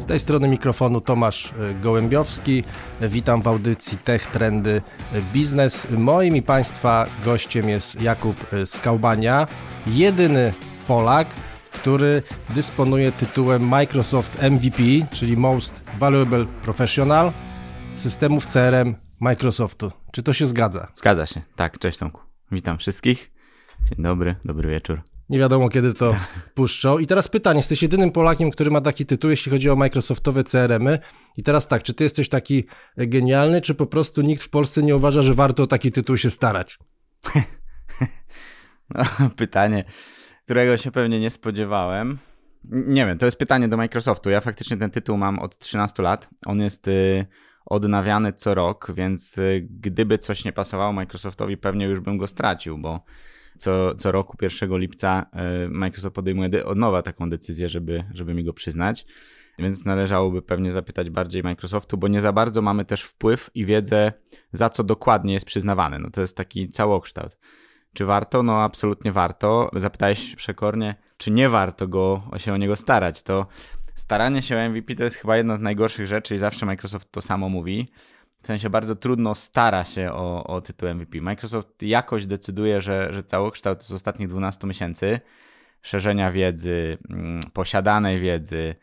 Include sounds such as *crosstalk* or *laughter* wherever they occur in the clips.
Z tej strony mikrofonu Tomasz e, Gołębiowski. Witam w audycji Tech Trendy Biznes. Moim i Państwa gościem jest Jakub Skaubania, jedyny Polak, który dysponuje tytułem Microsoft MVP, czyli Most Valuable Professional systemów CRM Microsoftu. Czy to się zgadza? Zgadza się, tak. Cześć Tomku. Witam wszystkich. Dzień dobry, dobry wieczór. Nie wiadomo, kiedy to *laughs* puszczą. I teraz pytanie, jesteś jedynym Polakiem, który ma taki tytuł, jeśli chodzi o Microsoftowe CRM-y. I teraz tak, czy ty jesteś taki genialny, czy po prostu nikt w Polsce nie uważa, że warto o taki tytuł się starać? *laughs* No, pytanie, którego się pewnie nie spodziewałem. Nie wiem, to jest pytanie do Microsoftu. Ja faktycznie ten tytuł mam od 13 lat. On jest y, odnawiany co rok, więc y, gdyby coś nie pasowało Microsoftowi, pewnie już bym go stracił, bo co, co roku 1 lipca y, Microsoft podejmuje od nowa taką decyzję, żeby, żeby mi go przyznać. Więc należałoby pewnie zapytać bardziej Microsoftu, bo nie za bardzo mamy też wpływ i wiedzę, za co dokładnie jest przyznawany. No to jest taki całokształt. Czy warto? No absolutnie warto. Zapytałeś przekornie, czy nie warto go, się o niego starać. To staranie się o MVP to jest chyba jedna z najgorszych rzeczy i zawsze Microsoft to samo mówi. W sensie bardzo trudno stara się o, o tytuł MVP. Microsoft jakoś decyduje, że, że całokształt z ostatnich 12 miesięcy szerzenia wiedzy, mm, posiadanej wiedzy,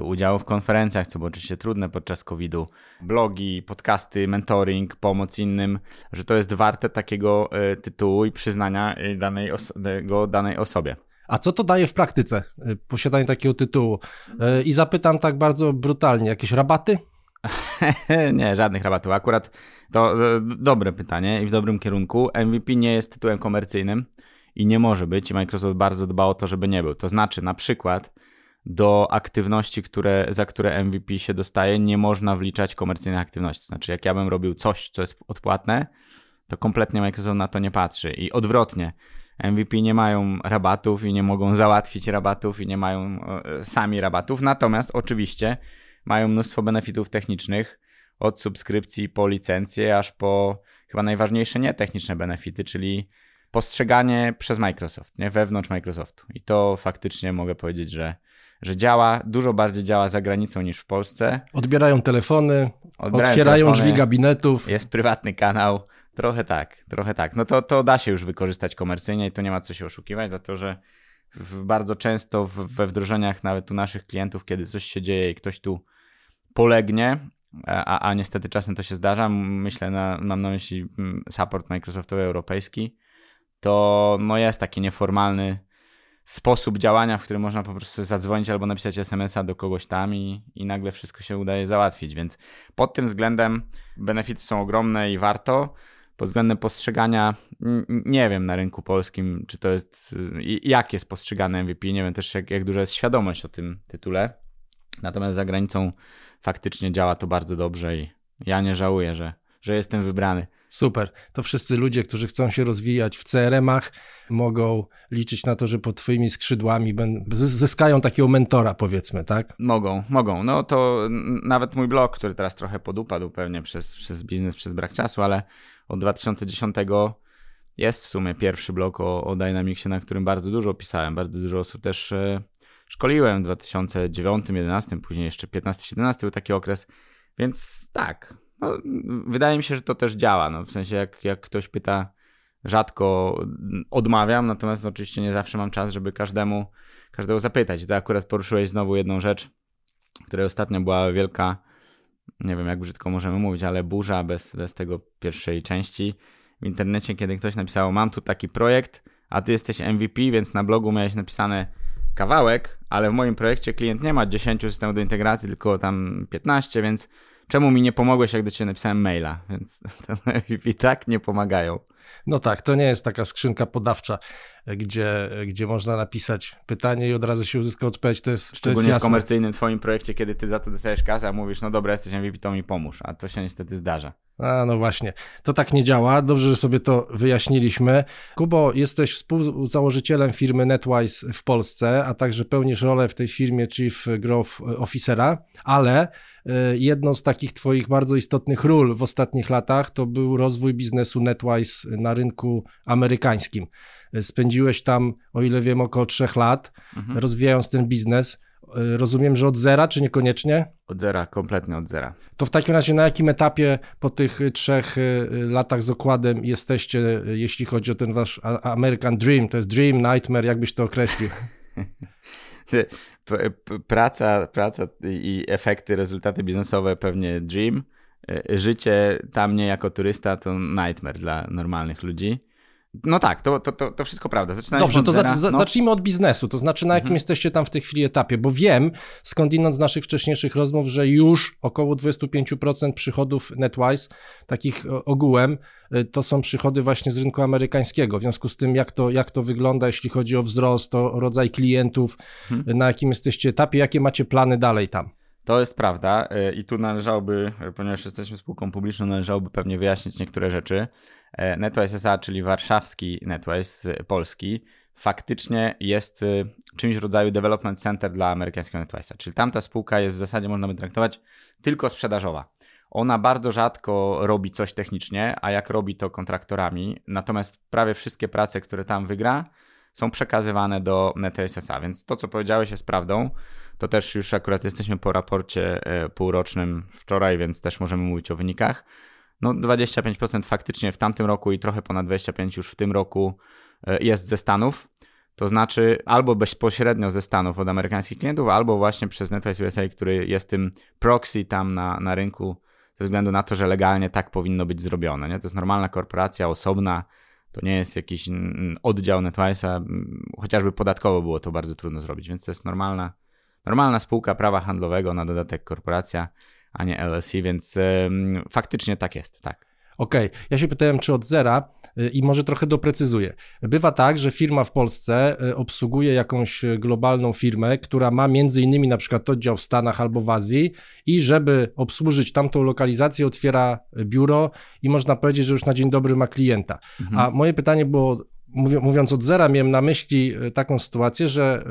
udziału w konferencjach, co było oczywiście trudne podczas COVID-u, blogi, podcasty, mentoring, pomoc innym, że to jest warte takiego e, tytułu i przyznania danej, oso go danej osobie. A co to daje w praktyce, y, posiadanie takiego tytułu? I zapytam tak bardzo brutalnie, jakieś rabaty? *laughs* nie, żadnych rabatów. Akurat to e, dobre pytanie i w dobrym kierunku. MVP nie jest tytułem komercyjnym i nie może być. I Microsoft bardzo dba o to, żeby nie był. To znaczy, na przykład do aktywności, które, za które MVP się dostaje, nie można wliczać komercyjnych aktywności. To znaczy, jak ja bym robił coś, co jest odpłatne, to kompletnie Microsoft na to nie patrzy. I odwrotnie, MVP nie mają rabatów i nie mogą załatwić rabatów i nie mają e, sami rabatów. Natomiast oczywiście mają mnóstwo benefitów technicznych od subskrypcji po licencję, aż po chyba najważniejsze nietechniczne benefity, czyli postrzeganie przez Microsoft, nie wewnątrz Microsoftu. I to faktycznie mogę powiedzieć, że, że działa, dużo bardziej działa za granicą niż w Polsce. Odbierają telefony, Odbierają otwierają telefony, drzwi gabinetów. Jest prywatny kanał, Trochę tak, trochę tak. No to, to da się już wykorzystać komercyjnie i to nie ma co się oszukiwać, dlatego że w, bardzo często w, we wdrożeniach nawet u naszych klientów, kiedy coś się dzieje i ktoś tu polegnie, a, a niestety czasem to się zdarza, myślę, na, mam na myśli mm, support Microsoftowy europejski, to no jest taki nieformalny sposób działania, w którym można po prostu zadzwonić albo napisać SMS-a do kogoś tam i, i nagle wszystko się udaje załatwić. Więc pod tym względem benefity są ogromne i warto pod względem postrzegania, nie wiem na rynku polskim, czy to jest, jak jest postrzegane MVP, nie wiem też jak, jak duża jest świadomość o tym tytule. Natomiast za granicą faktycznie działa to bardzo dobrze i ja nie żałuję, że, że jestem wybrany. Super. To wszyscy ludzie, którzy chcą się rozwijać w CRM-ach, mogą liczyć na to, że pod Twoimi skrzydłami zyskają takiego mentora, powiedzmy, tak? Mogą, mogą. No to nawet mój blog, który teraz trochę podupadł pewnie przez, przez biznes, przez brak czasu, ale od 2010 jest w sumie pierwszy blog o, o Dynamicsie, na którym bardzo dużo pisałem. Bardzo dużo osób też e, szkoliłem w 2009, 2011, później jeszcze 15, 17 był taki okres. Więc tak, no, wydaje mi się, że to też działa. No, w sensie, jak, jak ktoś pyta, rzadko odmawiam, natomiast oczywiście nie zawsze mam czas, żeby każdemu, każdego zapytać. Ty akurat poruszyłeś znowu jedną rzecz, której ostatnio była wielka, nie wiem jak brzydko możemy mówić, ale burza bez, bez tego pierwszej części w internecie, kiedy ktoś napisał, mam tu taki projekt, a ty jesteś MVP, więc na blogu miałeś napisane kawałek, ale w moim projekcie klient nie ma 10 systemów do integracji, tylko tam 15, więc czemu mi nie pomogłeś, jak do ciebie napisałem maila? Więc *laughs* te tak nie pomagają. No tak, to nie jest taka skrzynka podawcza, gdzie, gdzie można napisać pytanie i od razu się uzyska odpowiedź. To jest, Szczególnie to jest w komercyjnym twoim projekcie, kiedy ty za to dostajesz kasę, a mówisz, no dobra, jesteś MVP, to mi pomóż, a to się niestety zdarza. A no właśnie, to tak nie działa. Dobrze, że sobie to wyjaśniliśmy. Kubo, jesteś współzałożycielem firmy NetWise w Polsce, a także pełnisz rolę w tej firmie Chief Growth Officera, ale E, jedną z takich Twoich bardzo istotnych ról w ostatnich latach to był rozwój biznesu NetWise na rynku amerykańskim. E, spędziłeś tam, o ile wiem, około trzech lat, mhm. rozwijając ten biznes. Rozumiem, że od zera, czy niekoniecznie? Od zera, kompletnie od zera. To w takim razie na jakim etapie po tych trzech latach z okładem jesteście, jeśli chodzi o ten wasz American Dream? To jest Dream, Nightmare, jakbyś to określił? *laughs* *laughs* praca, praca i efekty, rezultaty biznesowe pewnie dream. E, życie tam nie jako turysta to nightmare dla normalnych ludzi. No tak, to, to, to, wszystko prawda. Zaczynając Dobrze, to za, za, no. zacznijmy od biznesu, to znaczy na jakim mhm. jesteście tam w tej chwili etapie, bo wiem skądinąd z naszych wcześniejszych rozmów, że już około 25% przychodów NetWise, takich ogółem, y, to są przychody właśnie z rynku amerykańskiego. W związku z tym, jak to, jak to wygląda, jeśli chodzi o wzrost, o rodzaj klientów, mhm. na jakim jesteście etapie, jakie macie plany dalej tam? To jest prawda y, i tu należałoby, ponieważ jesteśmy spółką publiczną, należałoby pewnie wyjaśnić niektóre rzeczy. E, NetWise SA, czyli warszawski NetWise polski, faktycznie jest y, czymś w rodzaju development center dla amerykańskiego NetWise'a, czyli tamta spółka jest w zasadzie, można by traktować, tylko sprzedażowa. Ona bardzo rzadko robi coś technicznie, a jak robi to kontraktorami, natomiast prawie wszystkie prace, które tam wygra, są przekazywane do NetSSA, więc to, co powiedziałeś jest prawdą. To też już akurat jesteśmy po raporcie e, półrocznym wczoraj, więc też możemy mówić o wynikach. No 25% faktycznie w tamtym roku i trochę ponad 25% już w tym roku e, jest ze Stanów. To znaczy albo bezpośrednio ze Stanów od amerykańskich klientów, albo właśnie przez NetWise USA, który jest tym proxy tam na, na rynku ze względu na to, że legalnie tak powinno być zrobione. Nie? To jest normalna korporacja, osobna, to nie jest jakiś oddział NetWise'a, chociażby podatkowo było to bardzo trudno zrobić, więc to jest normalna, normalna spółka prawa handlowego, na dodatek korporacja, a nie LLC, więc faktycznie tak jest, tak. Okej, okay. ja się pytałem, czy od zera y, i może trochę doprecyzuję. Bywa tak, że firma w Polsce y, obsługuje jakąś globalną firmę, która ma między innymi na przykład oddział w Stanach albo w Azji i żeby obsłużyć tamtą lokalizację otwiera biuro i można powiedzieć, że już na dzień dobry ma klienta. Mhm. A moje pytanie było mówiąc od zera, miałem na myśli e, taką sytuację, że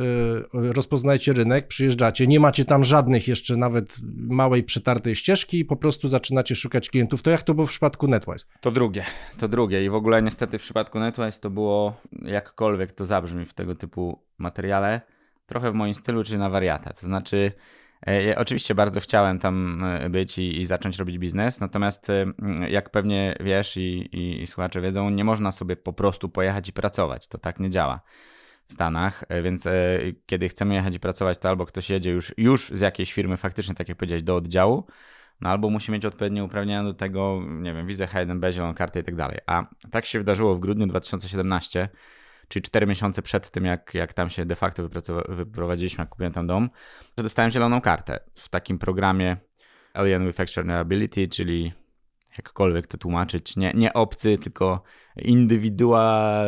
e, rozpoznajecie rynek, przyjeżdżacie, nie macie tam żadnych jeszcze nawet małej przetartej ścieżki i po prostu zaczynacie szukać klientów. To jak to było w przypadku NetWise? To drugie, to drugie i w ogóle niestety w przypadku NetWise to było jakkolwiek to zabrzmi w tego typu materiale, trochę w moim stylu, czy na wariata. To znaczy ja oczywiście bardzo chciałem tam e, być i, i, zacząć robić biznes, natomiast e, jak pewnie wiesz i, i, i słuchacze wiedzą, nie można sobie po prostu pojechać i pracować. To tak nie działa w Stanach, więc kiedy chcemy jechać i pracować, to albo ktoś jedzie już, już z jakiejś firmy faktycznie, tak jak powiedziałeś, do oddziału, no albo musi mieć odpowiednie uprawnienia do tego, nie wiem, wizę H1B, zieloną kartę i tak dalej. A tak się wydarzyło w grudniu 2017, czyli 4 miesiące przed tym, jak, jak tam się de facto wyprowadziliśmy, jak kupiłem tam dom, że dostałem zieloną kartę w takim programie Alien with Extraordinary czyli jakkolwiek to tłumaczyć, nie, nie obcy, tylko indywidual,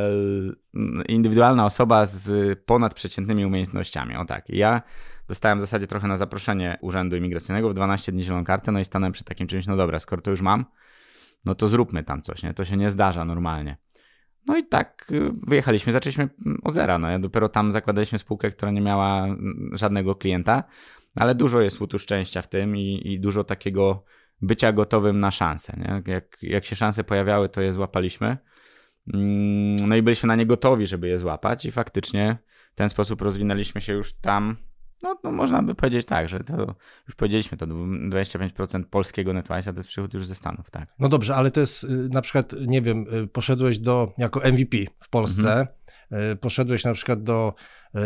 indywidualna osoba z ponadprzeciętnymi umiejętnościami. O tak. Ja dostałem w zasadzie trochę na zaproszenie Urzędu Imigracyjnego w 12 dni zieloną kartę, no i stanąłem przed takim czymś, no dobra, skoro to już mam, no to zróbmy tam coś, nie? To się nie zdarza normalnie. No i tak y, wyjechaliśmy, zaczęliśmy od zera. No, ja dopiero tam zakładaliśmy spółkę, która nie miała mm, żadnego klienta, ale dużo jest tu szczęścia w tym i, i dużo takiego bycia gotowym na szanse. Nie? Jak, jak się szanse pojawiały, to je złapaliśmy. Mm, no i byliśmy na nie gotowi, żeby je złapać, i faktycznie w ten sposób rozwinęliśmy się już tam no, no, można by powiedzieć tak, że to już powiedzieliśmy, to 25% polskiego NetWise'a to jest przychód już ze Stanów, tak. No dobrze, ale to jest y, na przykład, nie wiem, y, poszedłeś do, jako MVP w Polsce, mhm. Y, poszedłeś na przykład do,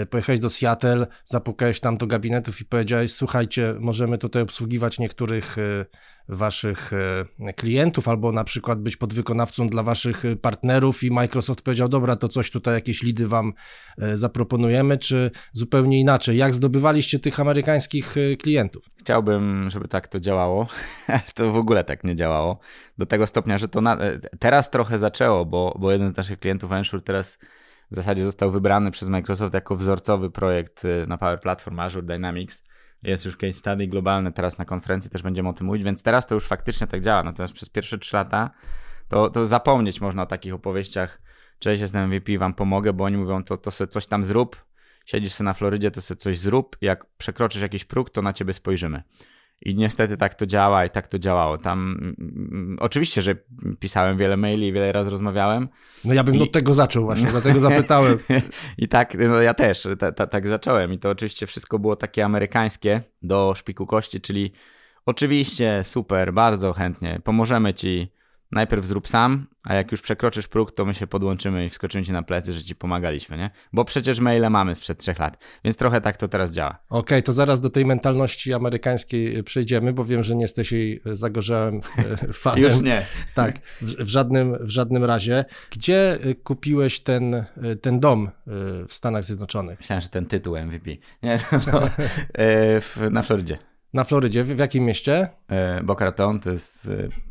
pojechałeś do Seattle, zapukałeś tam do gabinetów i powiedziałeś, słuchajcie, możemy tutaj obsługiwać niektórych waszych e, klientów, albo na przykład być podwykonawcą dla waszych e, partnerów i Microsoft powiedział, dobra, to coś tutaj, jakieś lidy wam e, zaproponujemy, czy zupełnie inaczej? Jak zdobywaliście tych amerykańskich klientów? Chciałbym, żeby tak to działało, *laughs* to w ogóle tak nie działało, do tego stopnia, że to na... teraz trochę zaczęło, bo, bo jeden z naszych klientów, Ensure, teraz w zasadzie został wybrany przez Microsoft jako wzorcowy projekt na Power Platform Azure Dynamics jest już case study globalny, teraz na konferencji też będziemy o tym mówić, więc teraz to już faktycznie tak działa. Natomiast przez pierwsze trzy lata to, to zapomnieć można o takich opowieściach. Cześć, jestem MVP, wam pomogę, bo oni mówią, to, to sobie coś tam zrób. Siedzisz sobie na Florydzie, to sobie coś zrób. Jak przekroczysz jakiś próg, to na ciebie spojrzymy. I niestety tak to działa i tak to działało. Tam oczywiście, że pisałem wiele maili, wiele razy rozmawiałem. No ja bym I... od tego zaczął właśnie, dlatego *laughs* zapytałem. I tak, no ja też ta, ta, tak zacząłem. I to oczywiście wszystko było takie amerykańskie do szpiku kości, czyli oczywiście super, bardzo chętnie, pomożemy ci najpierw zrób sam, a jak już przekroczysz próg, to my się podłączymy i wskoczymy ci na plecy, że ci pomagaliśmy, nie? Bo przecież maile mamy sprzed trzech lat, więc trochę tak to teraz działa. Okej, okay, to zaraz do tej mentalności amerykańskiej przejdziemy, bo wiem, że nie jesteś jej zagorzałym e, *laughs* fanem. już nie. Tak, w, w, żadnym, w żadnym razie. Gdzie e, kupiłeś ten, e, ten dom w Stanach Zjednoczonych? Myślałem, że ten tytuł MVP. Nie, *laughs* no, na Florydzie. Na Florydzie, w, w jakim mieście? Boca Raton to jest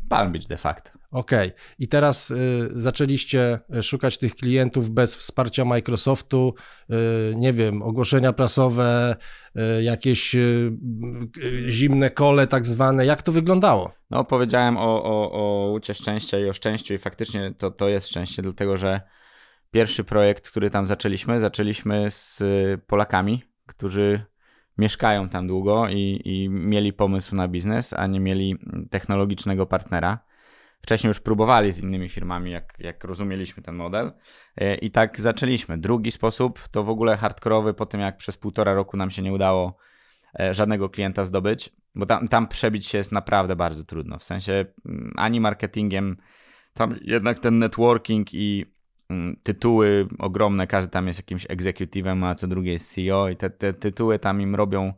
Palm Beach de facto. Okay. I teraz y, zaczęliście szukać tych klientów bez wsparcia Microsoftu, y, nie wiem, ogłoszenia prasowe, y, jakieś y, y, zimne kole tak zwane. Jak to wyglądało? No, powiedziałem o, o, o łucie szczęścia i o szczęściu i faktycznie to, to jest szczęście, dlatego że pierwszy projekt, który tam zaczęliśmy, zaczęliśmy z Polakami, którzy mieszkają tam długo i, i mieli pomysł na biznes, a nie mieli technologicznego partnera. Wcześniej już próbowali z innymi firmami, jak, jak rozumieliśmy ten model. E, I tak zaczęliśmy. Drugi sposób to w ogóle hardkorowy, po tym jak przez półtora roku nam się nie udało e, żadnego klienta zdobyć, bo tam, tam przebić się jest naprawdę bardzo trudno. W sensie mm, ani marketingiem, tam jednak ten networking i mm, tytuły ogromne, każdy tam jest jakimś executive'em, a co drugie jest CEO i te, te tytuły tam im robią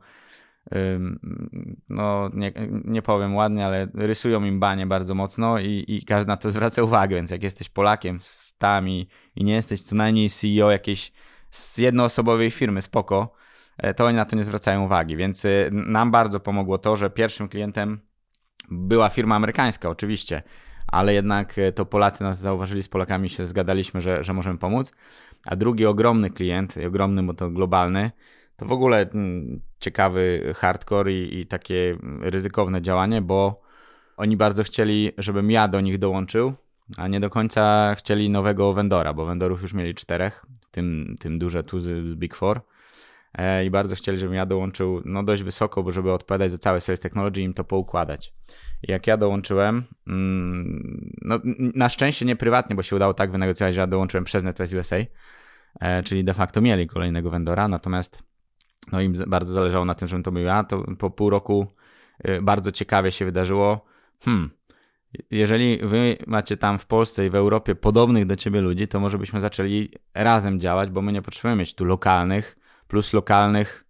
no nie, nie powiem ładnie, ale rysują im banie bardzo mocno i, i każdy na to zwraca uwagę, więc jak jesteś Polakiem tam i, i nie jesteś co najmniej CEO jakiejś jednoosobowej firmy, spoko, e, to oni na to nie zwracają uwagi, więc y, nam bardzo pomogło to, że pierwszym klientem była firma amerykańska oczywiście, ale jednak e, to Polacy nas zauważyli, z Polakami się zgadaliśmy, że, że możemy pomóc, a drugi ogromny klient, ogromny, bo to globalny, to w ogóle mm, ciekawy hardcore i, i takie ryzykowne działanie, bo oni bardzo chcieli, żebym ja do nich dołączył, a nie do końca chcieli nowego vendora, bo vendorów już mieli czterech, tym, tym duże tu z Big Four. E, I bardzo chcieli, żebym ja dołączył no dość wysoko, bo żeby odpowiadać za cały sales technology im to poukładać. Jak ja dołączyłem, mm, no na szczęście nie prywatnie, bo się udało tak wynegocjować, że ja dołączyłem przez NetWest USA, e, czyli de facto mieli kolejnego vendora, natomiast no im bardzo zależało na tym, żebym to był ja, to po pół roku y, bardzo ciekawie się wydarzyło. Hmm, jeżeli wy macie tam w Polsce i w Europie podobnych do ciebie ludzi, to może byśmy zaczęli razem działać, bo my nie potrzebujemy mieć tu lokalnych, plus lokalnych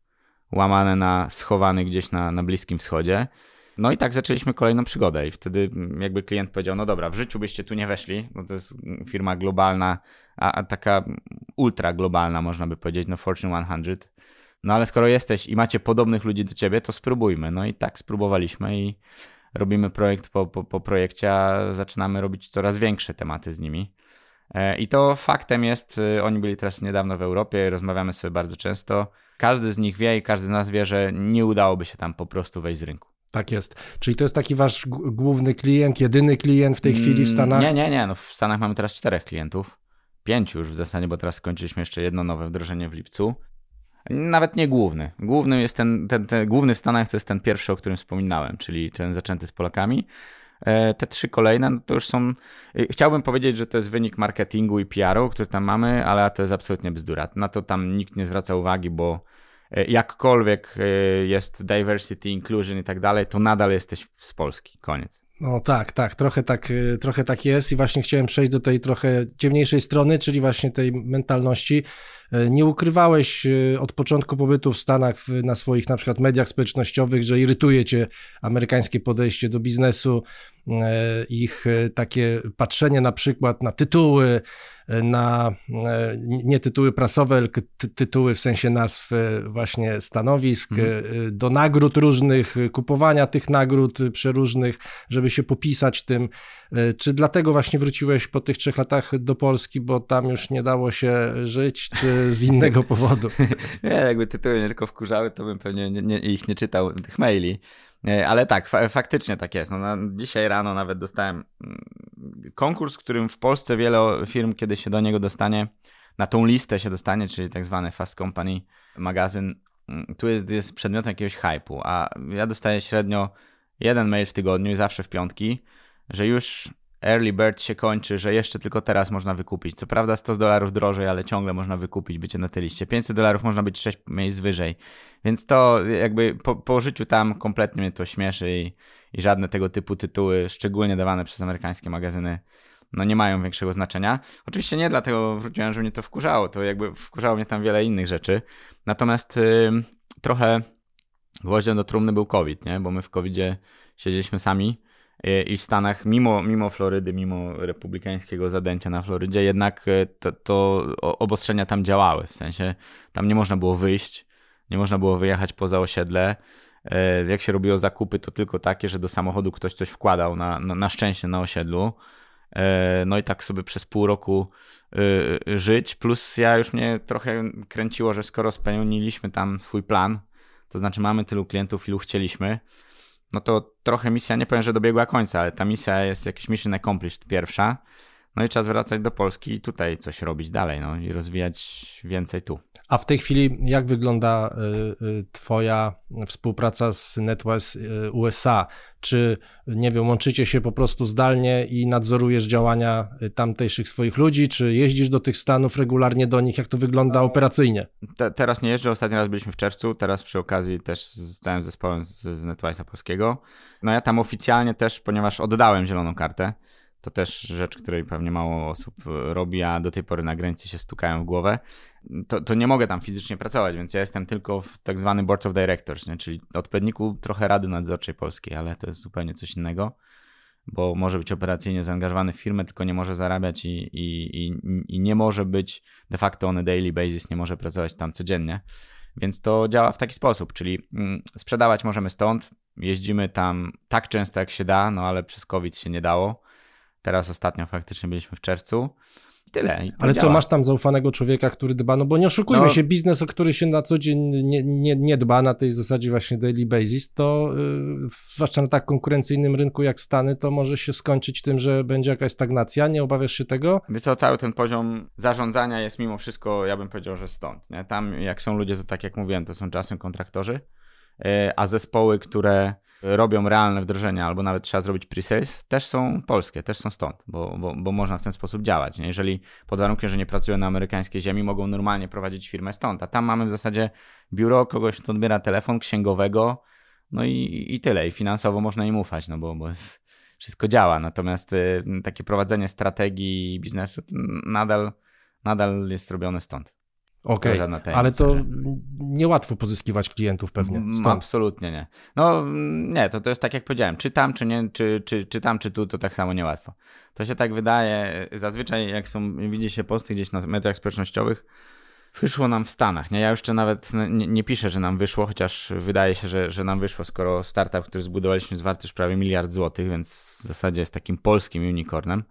łamane na schowanych gdzieś na, na Bliskim Wschodzie. No i tak zaczęliśmy kolejną przygodę i wtedy jakby klient powiedział, no dobra, w życiu byście tu nie weszli, bo to jest firma globalna, a, a taka ultra globalna można by powiedzieć, no Fortune 100, no ale skoro jesteś i macie podobnych ludzi do ciebie, to spróbujmy. No i tak spróbowaliśmy i robimy projekt po, po, po projekcie, a zaczynamy robić coraz większe tematy z nimi. E, I to faktem jest, y, oni byli teraz niedawno w Europie, rozmawiamy sobie bardzo często. Każdy z nich wie i każdy z nas wie, że nie udałoby się tam po prostu wejść z rynku. Tak jest. Czyli to jest taki wasz główny klient, jedyny klient w tej chwili w mm, Stanach? Nie, nie, nie. No w Stanach mamy teraz czterech klientów. Pięciu już w zasadzie, bo teraz skończyliśmy jeszcze jedno nowe wdrożenie w lipcu. Nawet nie główny. Główny jest ten, ten, ten, główny w Stanach to jest ten pierwszy, o którym wspominałem, czyli ten zaczęty z Polakami. E, te trzy kolejne no to już są. E, chciałbym powiedzieć, że to jest wynik marketingu i PR-u, który tam mamy, ale to jest absolutnie bzdura. Na to tam nikt nie zwraca uwagi, bo e, jakkolwiek jest diversity, inclusion i tak dalej, to nadal jesteś z Polski. Koniec. No tak, tak, trochę tak, trochę tak jest i właśnie chciałem przejść do tej trochę ciemniejszej strony, czyli właśnie tej mentalności. E, nie ukrywałeś e, od początku pobytu w Stanach na swoich na przykład mediach społecznościowych, że irytuje cię amerykańskie podejście do biznesu, ich takie patrzenie na przykład na tytuły, na nie tytuły prasowe, tylko tytuły w sensie nazw właśnie stanowisk, mhm. do nagród różnych, kupowania tych nagród przeróżnych, żeby się popisać tym. Czy dlatego właśnie wróciłeś po tych trzech latach do Polski, bo tam już nie dało się żyć, czy z innego powodu. *laughs* nie, jakby tytuły nie tylko wkurzały, to bym pewnie nie, nie, ich nie czytał, tych maili. E, ale tak, fa faktycznie tak jest. No, na, dzisiaj rano nawet dostałem mm, konkurs, którym w Polsce wiele firm, kiedy się do niego dostanie, na tą listę się dostanie, czyli tak zwany Fast Company magazyn, mm, tu jest, jest przedmiotem jakiegoś hypu, a ja dostaję średnio jeden mail w tygodniu i zawsze w piątki, że już early bird się kończy, że jeszcze tylko teraz można wykupić. Co prawda 100 dolarów drożej, ale ciągle można wykupić, bycie na tej liście. 500 dolarów można być 6 miejsc wyżej. Więc to jakby po, po życiu tam kompletnie mnie to śmieszy i, i żadne tego typu tytuły, szczególnie dawane przez amerykańskie magazyny, no nie mają większego znaczenia. Oczywiście nie dlatego wróciłem, że mnie to wkurzało, to jakby wkurzało mnie tam wiele innych rzeczy. Natomiast yy, trochę gwoździem do trumny był COVID, nie? bo my w COVIDzie siedzieliśmy sami i w Stanach, mimo, mimo Florydy, mimo republikańskiego zadęcia na Florydzie, jednak e, to, to obostrzenia tam działały. W sensie tam nie można było wyjść, nie można było wyjechać poza osiedle. E, jak się robiło zakupy, to tylko takie, że do samochodu ktoś coś wkładał na, na, na szczęście na osiedlu. No i tak sobie przez pół roku żyć. Plus ja już mnie trochę kręciło, że skoro spełniliśmy tam swój plan, to znaczy mamy tylu klientów, ilu chcieliśmy, no to trochę misja, nie powiem, że dobiegła końca, ale ta misja jest jakiś mission accomplished pierwsza. No i czas wracać do Polski i tutaj coś robić dalej, no i rozwijać więcej tu. A w tej chwili jak wygląda y, y, Twoja współpraca z NetWest y, USA? Czy, nie wiem, łączycie się po prostu zdalnie i nadzorujesz działania tamtejszych swoich ludzi? Czy jeździsz do tych Stanów regularnie do nich? Jak to wygląda operacyjnie? Te, teraz nie jeżdżę, ostatni raz byliśmy w czerwcu, teraz przy okazji też z całym zespołem z, z NetWise'a polskiego. No ja tam oficjalnie też, ponieważ oddałem zieloną kartę, to też rzecz, której pewnie mało osób robi, a do tej pory na granicy się stukają w głowę. To, to nie mogę tam fizycznie pracować, więc ja jestem tylko w tak zwany Board of Directors, nie? czyli odpowiedniku trochę Rady Nadzorczej Polskiej, ale to jest zupełnie coś innego, bo może być operacyjnie zaangażowany w firmę, tylko nie może zarabiać i, i, i, i nie może być de facto on a daily basis, nie może pracować tam codziennie. Więc to działa w taki sposób, czyli mm, sprzedawać możemy stąd, jeździmy tam tak często jak się da, no ale przez COVID się nie dało Teraz ostatnio faktycznie byliśmy w czerwcu. Tyle. Ale działa. co, masz tam zaufanego człowieka, który dba? No bo nie oszukujmy no, się, biznes, o który się na co dzień nie, nie, nie dba na tej zasadzie właśnie daily basis, to yy, zwłaszcza na tak konkurencyjnym rynku jak Stany, to może się skończyć tym, że będzie jakaś stagnacja. Nie obawiasz się tego? Wiesz co, cały ten poziom zarządzania jest mimo wszystko, ja bym powiedział, że stąd. Nie? Tam jak są ludzie, to tak jak mówiłem, to są czasem kontraktorzy, yy, a zespoły, które robią realne wdrożenia, albo nawet trzeba zrobić pre-sales, też są polskie, też są stąd, bo, bo, bo można w ten sposób działać. Nie? Jeżeli pod warunkiem, że nie pracują na amerykańskiej ziemi, mogą normalnie prowadzić firmę stąd, a tam mamy w zasadzie biuro, kogoś, kto odbiera telefon księgowego, no i, i tyle. I finansowo można im ufać, no bo, bo wszystko działa. Natomiast y, takie prowadzenie strategii biznesu nadal, nadal jest robione stąd. Okej, okay, ale to niełatwo pozyskiwać klientów pewnie. Stąd. Absolutnie nie. No nie, to, to jest tak jak powiedziałem, czy tam, czy nie, czy, czy, czy tam, czy tu, to tak samo niełatwo. To się tak wydaje, zazwyczaj jak są, widzi się posty gdzieś na mediach społecznościowych, wyszło nam w Stanach, nie? Ja jeszcze nawet nie, nie, piszę, że nam wyszło, chociaż wydaje się, że, że nam wyszło, skoro startup, który zbudowaliśmy jest warty już prawie miliard złotych, więc w zasadzie jest takim polskim unicornem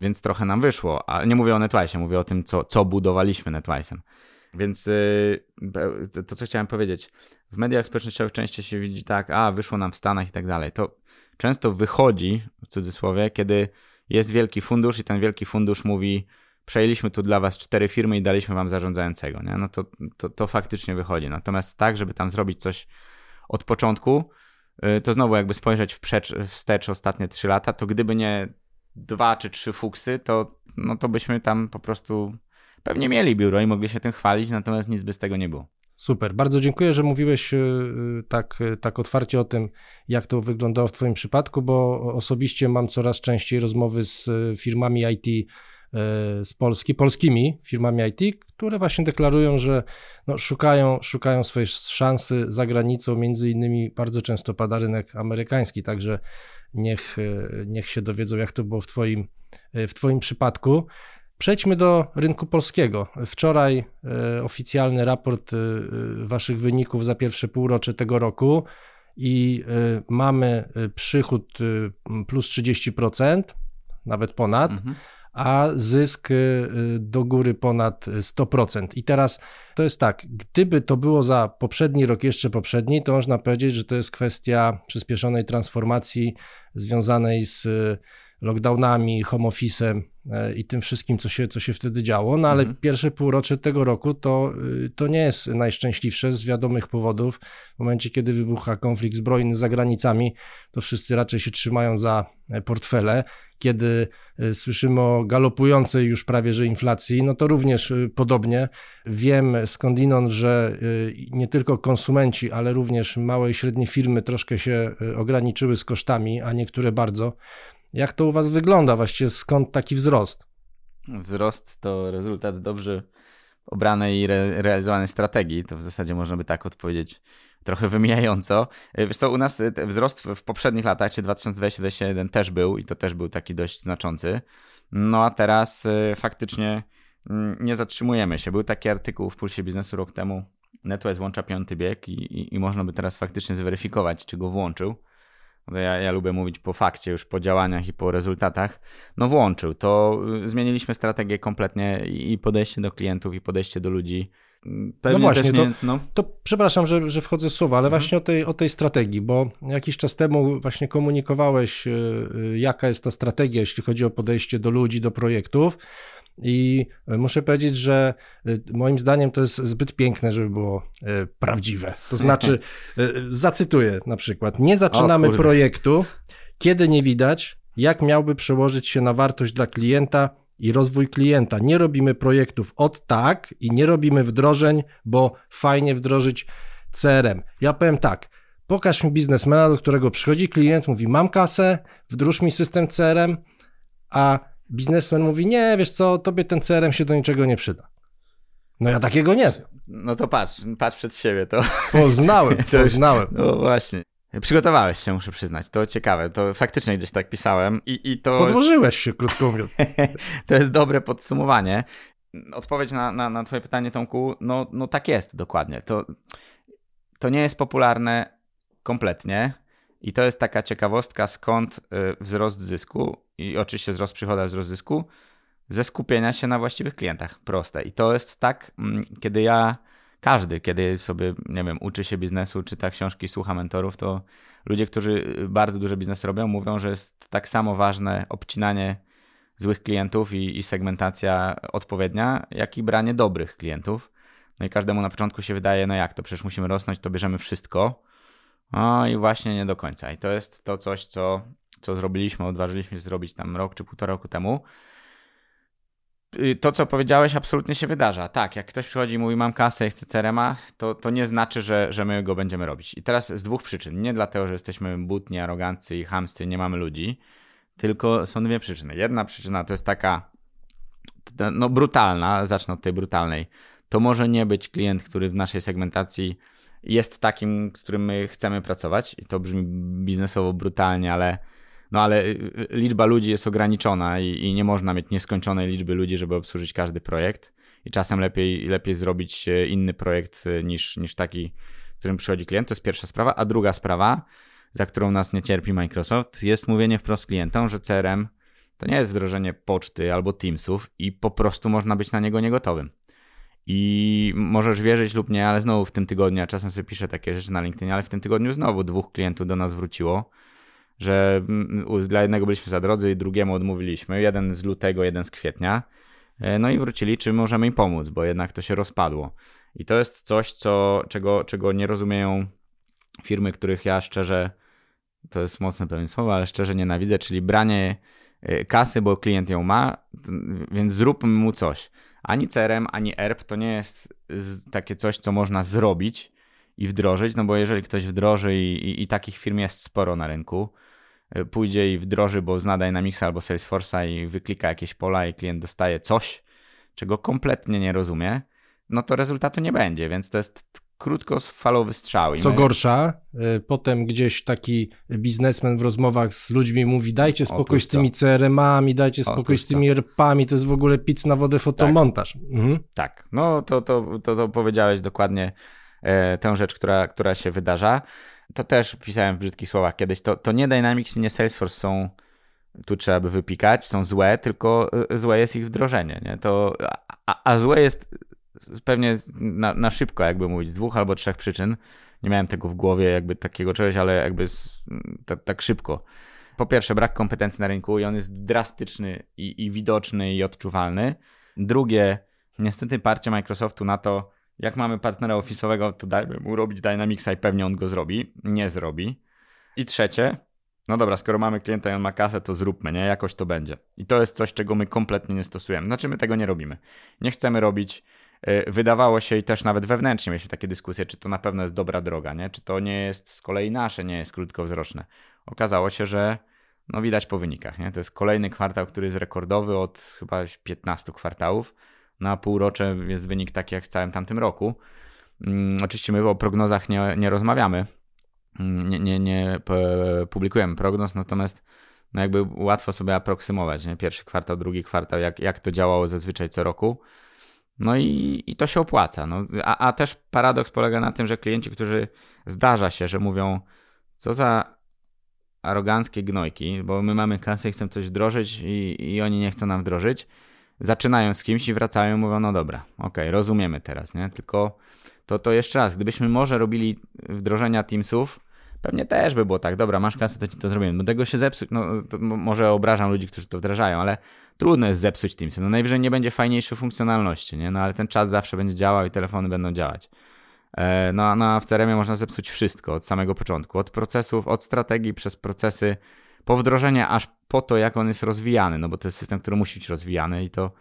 więc trochę nam wyszło. A nie mówię o NetWise, mówię o tym, co, co budowaliśmy NetWise'em. Więc yy, to, co chciałem powiedzieć, w mediach społecznościowych częściej się widzi tak, a wyszło nam w Stanach i tak dalej. To często wychodzi, w cudzysłowie, kiedy jest wielki fundusz i ten wielki fundusz mówi, przejęliśmy tu dla was cztery firmy i daliśmy wam zarządzającego, nie? no to, to, to faktycznie wychodzi. Natomiast tak, żeby tam zrobić coś od początku, y, to znowu jakby spojrzeć wstecz ostatnie trzy lata, to gdyby nie dwa czy trzy fuksy, to, no to byśmy tam po prostu pewnie mieli biuro i mogli się tym chwalić, natomiast nic by z tego nie było. Super, bardzo dziękuję, że mówiłeś e, tak, tak otwarcie o tym, jak to wyglądało w Twoim przypadku, bo osobiście mam coraz częściej rozmowy z firmami IT z Polski, polskimi firmami IT, które właśnie deklarują, że no, szukają, szukają swojej szansy za granicą, między innymi bardzo często pada rynek amerykański, także niech, niech się dowiedzą, jak to było w Twoim, w twoim przypadku. Przejdźmy do rynku polskiego. Wczoraj e, oficjalny raport e, Waszych wyników za pierwsze półrocze tego roku i e, mamy przychód plus 30%, nawet ponad. Mhm a zysk do góry ponad 100%. I teraz to jest tak, gdyby to było za poprzedni rok, jeszcze poprzedni, to można powiedzieć, że to jest kwestia przyspieszonej transformacji związanej z lockdownami, home office'em e, i tym wszystkim, co się, co się wtedy działo. No ale mhm. pierwsze półrocze tego roku to, y, to nie jest najszczęśliwsze z wiadomych powodów. W momencie, kiedy wybucha konflikt zbrojny za granicami, to wszyscy raczej się trzymają za e, portfele kiedy e, słyszymy o galopującej już prawie że inflacji, no to również e, podobnie. Wiem skądinąd, że e, nie tylko konsumenci, ale również małe i średnie firmy troszkę się ograniczyły z kosztami, a niektóre bardzo. Jak to u Was wygląda? Właściwie skąd taki wzrost? Wzrost to rezultat dobrze obranej i re realizowanej strategii. To w zasadzie można by tak odpowiedzieć trochę wymijająco. E, wiesz co, u nas wzrost w poprzednich latach, czy 2020-2021 też był i to też był taki dość znaczący. No a teraz e, faktycznie mm, nie zatrzymujemy się. Był taki artykuł w Pulsie Biznesu rok temu, NetWest włącza piąty bieg i, i, i można by teraz faktycznie zweryfikować, czy go włączył. Ja, ja lubię mówić po fakcie, już po działaniach i po rezultatach. No włączył. To y, zmieniliśmy strategię kompletnie i podejście do klientów, i podejście do ludzi Pewnie no właśnie, nie, to, no. to, przepraszam, że, że wchodzę w słowa, ale mhm. właśnie o tej, o tej strategii, bo jakiś czas temu właśnie komunikowałeś, y, y, jaka jest ta strategia, jeśli chodzi o podejście do ludzi, do projektów. I muszę powiedzieć, że y, moim zdaniem to jest zbyt piękne, żeby było prawdziwe. To znaczy, zacytuję na przykład: Nie zaczynamy projektu, kiedy nie widać, jak miałby przełożyć się na wartość dla klienta i rozwój klienta. Nie robimy projektów od tak i nie robimy wdrożeń, bo fajnie wdrożyć CRM. Ja powiem tak, pokaż mi biznesmena, do którego przychodzi klient, mówi mam kasę, wdróż mi system CRM, a biznesmen mówi nie, wiesz co, tobie ten CRM się do niczego nie przyda. No ja takiego nie znam. No to patrz, patrz przed siebie to. Poznałem, *laughs* poznałem. No właśnie. Przygotowałeś się, muszę przyznać. To ciekawe. To faktycznie gdzieś tak pisałem. I, i to Podłożyłeś się, krótko mówiąc. *laughs* to jest dobre podsumowanie. Odpowiedź na, na, na Twoje pytanie, Tomku, no, no tak jest dokładnie. To, to nie jest popularne kompletnie. I to jest taka ciekawostka, skąd y, wzrost zysku i oczywiście wzrost przychodu, wzrost zysku ze skupienia się na właściwych klientach. Proste. I to jest tak, mm, kiedy ja każdy, kiedy sobie, nie wiem, uczy się biznesu, czyta książki, słucha mentorów, to ludzie, którzy bardzo duże biznesy robią, mówią, że jest tak samo ważne obcinanie złych klientów i, i segmentacja odpowiednia, jak i branie dobrych klientów. No i każdemu na początku się wydaje, no jak to, przecież musimy rosnąć, to bierzemy wszystko. No i właśnie nie do końca. I to jest to coś, co, co zrobiliśmy, odważyliśmy się zrobić tam rok czy półtora roku temu. Y, to, co powiedziałeś, absolutnie się wydarza. Tak, jak ktoś przychodzi i mówi, mam kasę i chcę CRM-a, to, to nie znaczy, że, że my go będziemy robić. I teraz z dwóch przyczyn. Nie dlatego, że jesteśmy butni, arogancy i hamsty, nie mamy ludzi, tylko są dwie przyczyny. Jedna przyczyna to jest taka, no brutalna, zacznę od tej brutalnej. To może nie być klient, który w naszej segmentacji jest takim, z którym my chcemy pracować. I to brzmi biznesowo brutalnie, ale no ale y, y, liczba ludzi jest ograniczona i, i, nie można mieć nieskończonej liczby ludzi, żeby obsłużyć każdy projekt. I czasem lepiej, lepiej zrobić e, inny projekt e, niż, niż taki, którym przychodzi klient. To jest pierwsza sprawa. A druga sprawa, za którą nas nie cierpi Microsoft, jest mówienie wprost klientom, że CRM to nie jest wdrożenie poczty albo Teamsów i po prostu można być na niego niegotowym. I możesz wierzyć lub nie, ale znowu w tym tygodniu, a czasem sobie piszę takie rzeczy na LinkedInie, ale w tym tygodniu znowu dwóch klientów do nas wróciło że mm, dla jednego byliśmy za drodzy i drugiemu odmówiliśmy. Jeden z lutego, jeden z kwietnia. E, no i wrócili, czy możemy im pomóc, bo jednak to się rozpadło. I to jest coś, co, czego, czego nie rozumieją firmy, których ja szczerze, to jest mocne pewne słowo, ale szczerze nienawidzę, czyli branie e, kasy, bo klient ją ma, więc zróbmy mu coś. Ani CRM, ani ERP to nie jest takie coś, co można zrobić i wdrożyć, no bo jeżeli ktoś wdroży i, i, i takich firm jest sporo na rynku, Y, pójdzie i wdroży, bo zna Dynamicsa albo Salesforce'a i wyklika jakieś pola i klient dostaje coś, czego kompletnie nie rozumie, no to rezultatu nie będzie, więc to jest krótkofalowy strzał. Co gorsza, y, potem gdzieś taki biznesmen w rozmowach z ludźmi mówi dajcie spokój z tymi CRM-ami, dajcie spokój z tymi RP-ami, to jest w ogóle pic na wodę fotomontaż. Tak, mhm. tak. no to, to, to, to powiedziałeś dokładnie e, tę rzecz, która, która się wydarza to też pisałem w brzydkich słowach kiedyś, to, to nie Dynamics i nie Salesforce są, tu trzeba by wypikać, są złe, tylko y, złe jest ich wdrożenie, nie? To, a, a złe jest pewnie na, na szybko, jakby mówić, z dwóch albo trzech przyczyn. Nie miałem tego w głowie, jakby takiego czegoś, ale jakby tak, tak szybko. po pierwsze brak kompetencji na rynku i on jest drastyczny i, i widoczny i odczuwalny. Drugie, niestety parcie Microsoftu na to, jak mamy partnera ofisowego, to dajmy mu robić Dynamicsa i pewnie on go zrobi. Nie zrobi. I trzecie, no dobra, skoro mamy klienta i on ma kasę, to zróbmy, nie? Jakoś to będzie. I to jest coś, czego my kompletnie nie stosujemy. Znaczy, my tego nie robimy. Nie chcemy robić. Y, wydawało się i też nawet wewnętrznie mieliśmy takie dyskusje, czy to na pewno jest dobra droga, nie? Czy to nie jest z kolei nasze, nie jest krótkowzroczne. Okazało się, że no widać po wynikach, nie? To jest kolejny kwartał, który jest rekordowy od chyba 15 kwartałów. Na półrocze jest wynik taki jak w całym tamtym roku. Hmm, oczywiście my o prognozach nie, nie rozmawiamy, nie, nie, nie publikujemy prognoz, natomiast no jakby łatwo sobie aproksymować, nie? pierwszy kwartał, drugi kwartał, jak, jak to działało zazwyczaj co roku. No i, i to się opłaca. No. A, a też paradoks polega na tym, że klienci, którzy zdarza się, że mówią, co za aroganckie gnojki, bo my mamy kasę i chcemy coś wdrożyć i, i oni nie chcą nam wdrożyć, zaczynają z kimś i wracają i mówią, no dobra, okej, okay, rozumiemy teraz, nie? Tylko to, to jeszcze raz, gdybyśmy może robili wdrożenia Teamsów, pewnie też by było tak, dobra, masz kasę, to ci to zrobimy. Do tego się zepsuć, no może obrażam ludzi, którzy to wdrażają, ale trudno jest zepsuć Teamsy. No najwyżej nie będzie fajniejszej funkcjonalności, nie? No ale ten czat zawsze będzie działał i telefony będą działać. No, no a w CRM można zepsuć wszystko od samego początku, od procesów, od strategii przez procesy, po wdrożenie aż po to, jak on jest rozwijany, no bo to jest system, który musi być rozwijany i to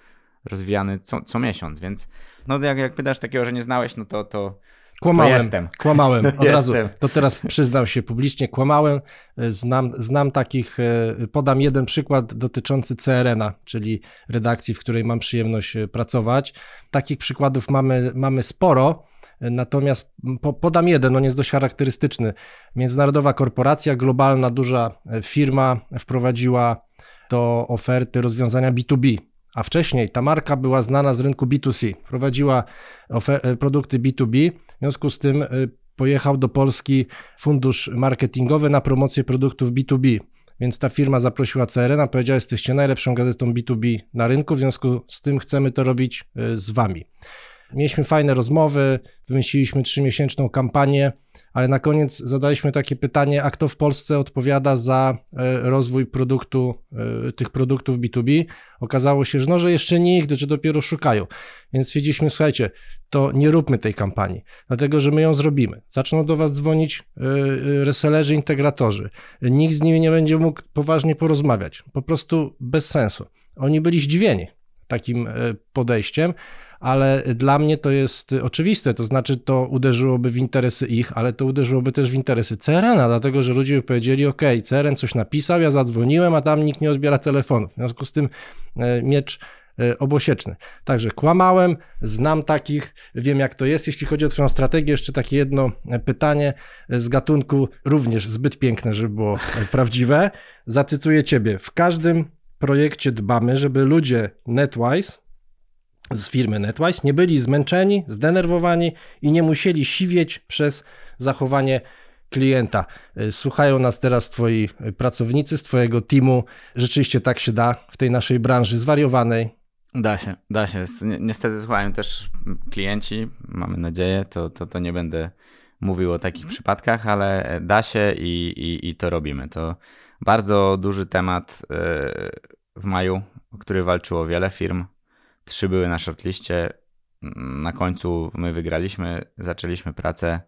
rozwijany co, co miesiąc, więc no jak, jak pytasz takiego, że nie znałeś, no to, to Kłamałem, to jestem. kłamałem, od razu, to teraz przyznał się publicznie, kłamałem, znam, znam takich, e, podam jeden przykład dotyczący CRN-a, czyli redakcji, w której mam przyjemność e, pracować. Takich przykładów mamy, mamy sporo, natomiast po, podam jeden, on jest dość charakterystyczny. Międzynarodowa korporacja, globalna, duża e, firma wprowadziła do oferty rozwiązania B2B, a wcześniej ta marka była znana z rynku B2C, prowadziła e, produkty B2B, w związku z tym e, pojechał do Polski fundusz marketingowy na promocję produktów B2B. Więc ta firma zaprosiła CRN, a powiedziała, jesteście najlepszą gazetą B2B na rynku, w związku z tym chcemy to robić e, z wami. Mieliśmy fajne rozmowy, wymyśliliśmy trzymiesięczną kampanię, ale na koniec zadaliśmy takie pytanie, a kto w Polsce odpowiada za e, rozwój produktu, e, tych produktów B2B? Okazało się, że no, że jeszcze nigdy, że dopiero szukają. Więc stwierdziliśmy, słuchajcie, to nie róbmy tej kampanii, dlatego że my ją zrobimy. Zaczną do Was dzwonić e, resellerzy, integratorzy. Nikt z nimi nie będzie mógł poważnie porozmawiać. Po prostu bez sensu. Oni byli zdziwieni takim podejściem ale dla mnie to jest oczywiste, to znaczy to uderzyłoby w interesy ich, ale to uderzyłoby też w interesy CRN-a, dlatego że ludzie by powiedzieli, ok, CRN coś napisał, ja zadzwoniłem, a tam nikt nie odbiera telefonu. W związku z tym e, miecz e, obosieczny. Także kłamałem, znam takich, wiem jak to jest. Jeśli chodzi o Twoją strategię, jeszcze takie jedno pytanie z gatunku również zbyt piękne, żeby było *laughs* prawdziwe. Zacytuję Ciebie. W każdym projekcie dbamy, żeby ludzie NetWise z firmy NetWise nie byli zmęczeni, zdenerwowani i nie musieli siwieć przez zachowanie klienta. Y, słuchają nas teraz twoi pracownicy z twojego teamu. Rzeczywiście tak się da w tej naszej branży zwariowanej. Da się, da się. Niestety słuchają też klienci, mamy nadzieję, to, to, to nie będę mówił o takich przypadkach, ale da się i, i, i to robimy. To bardzo duży temat y, w maju, o który walczyło wiele firm, Trzy były na shortliście. Na końcu my wygraliśmy, zaczęliśmy pracę.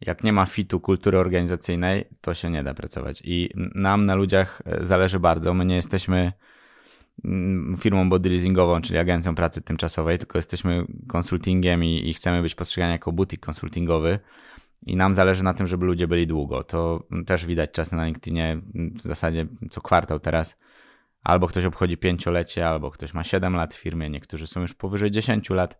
Jak nie ma fitu kultury organizacyjnej, to się nie da pracować. I nam na ludziach e, zależy bardzo. My nie jesteśmy mm, firmą body leasingową, czyli agencją pracy tymczasowej, tylko jesteśmy konsultingiem i, i chcemy być postrzegani jako butik konsultingowy. I nam zależy na tym, żeby ludzie byli długo. To też widać czasem na LinkedInie, w zasadzie co kwartał teraz albo ktoś obchodzi pięciolecie, albo ktoś ma 7 lat w firmie, niektórzy są już powyżej 10 lat,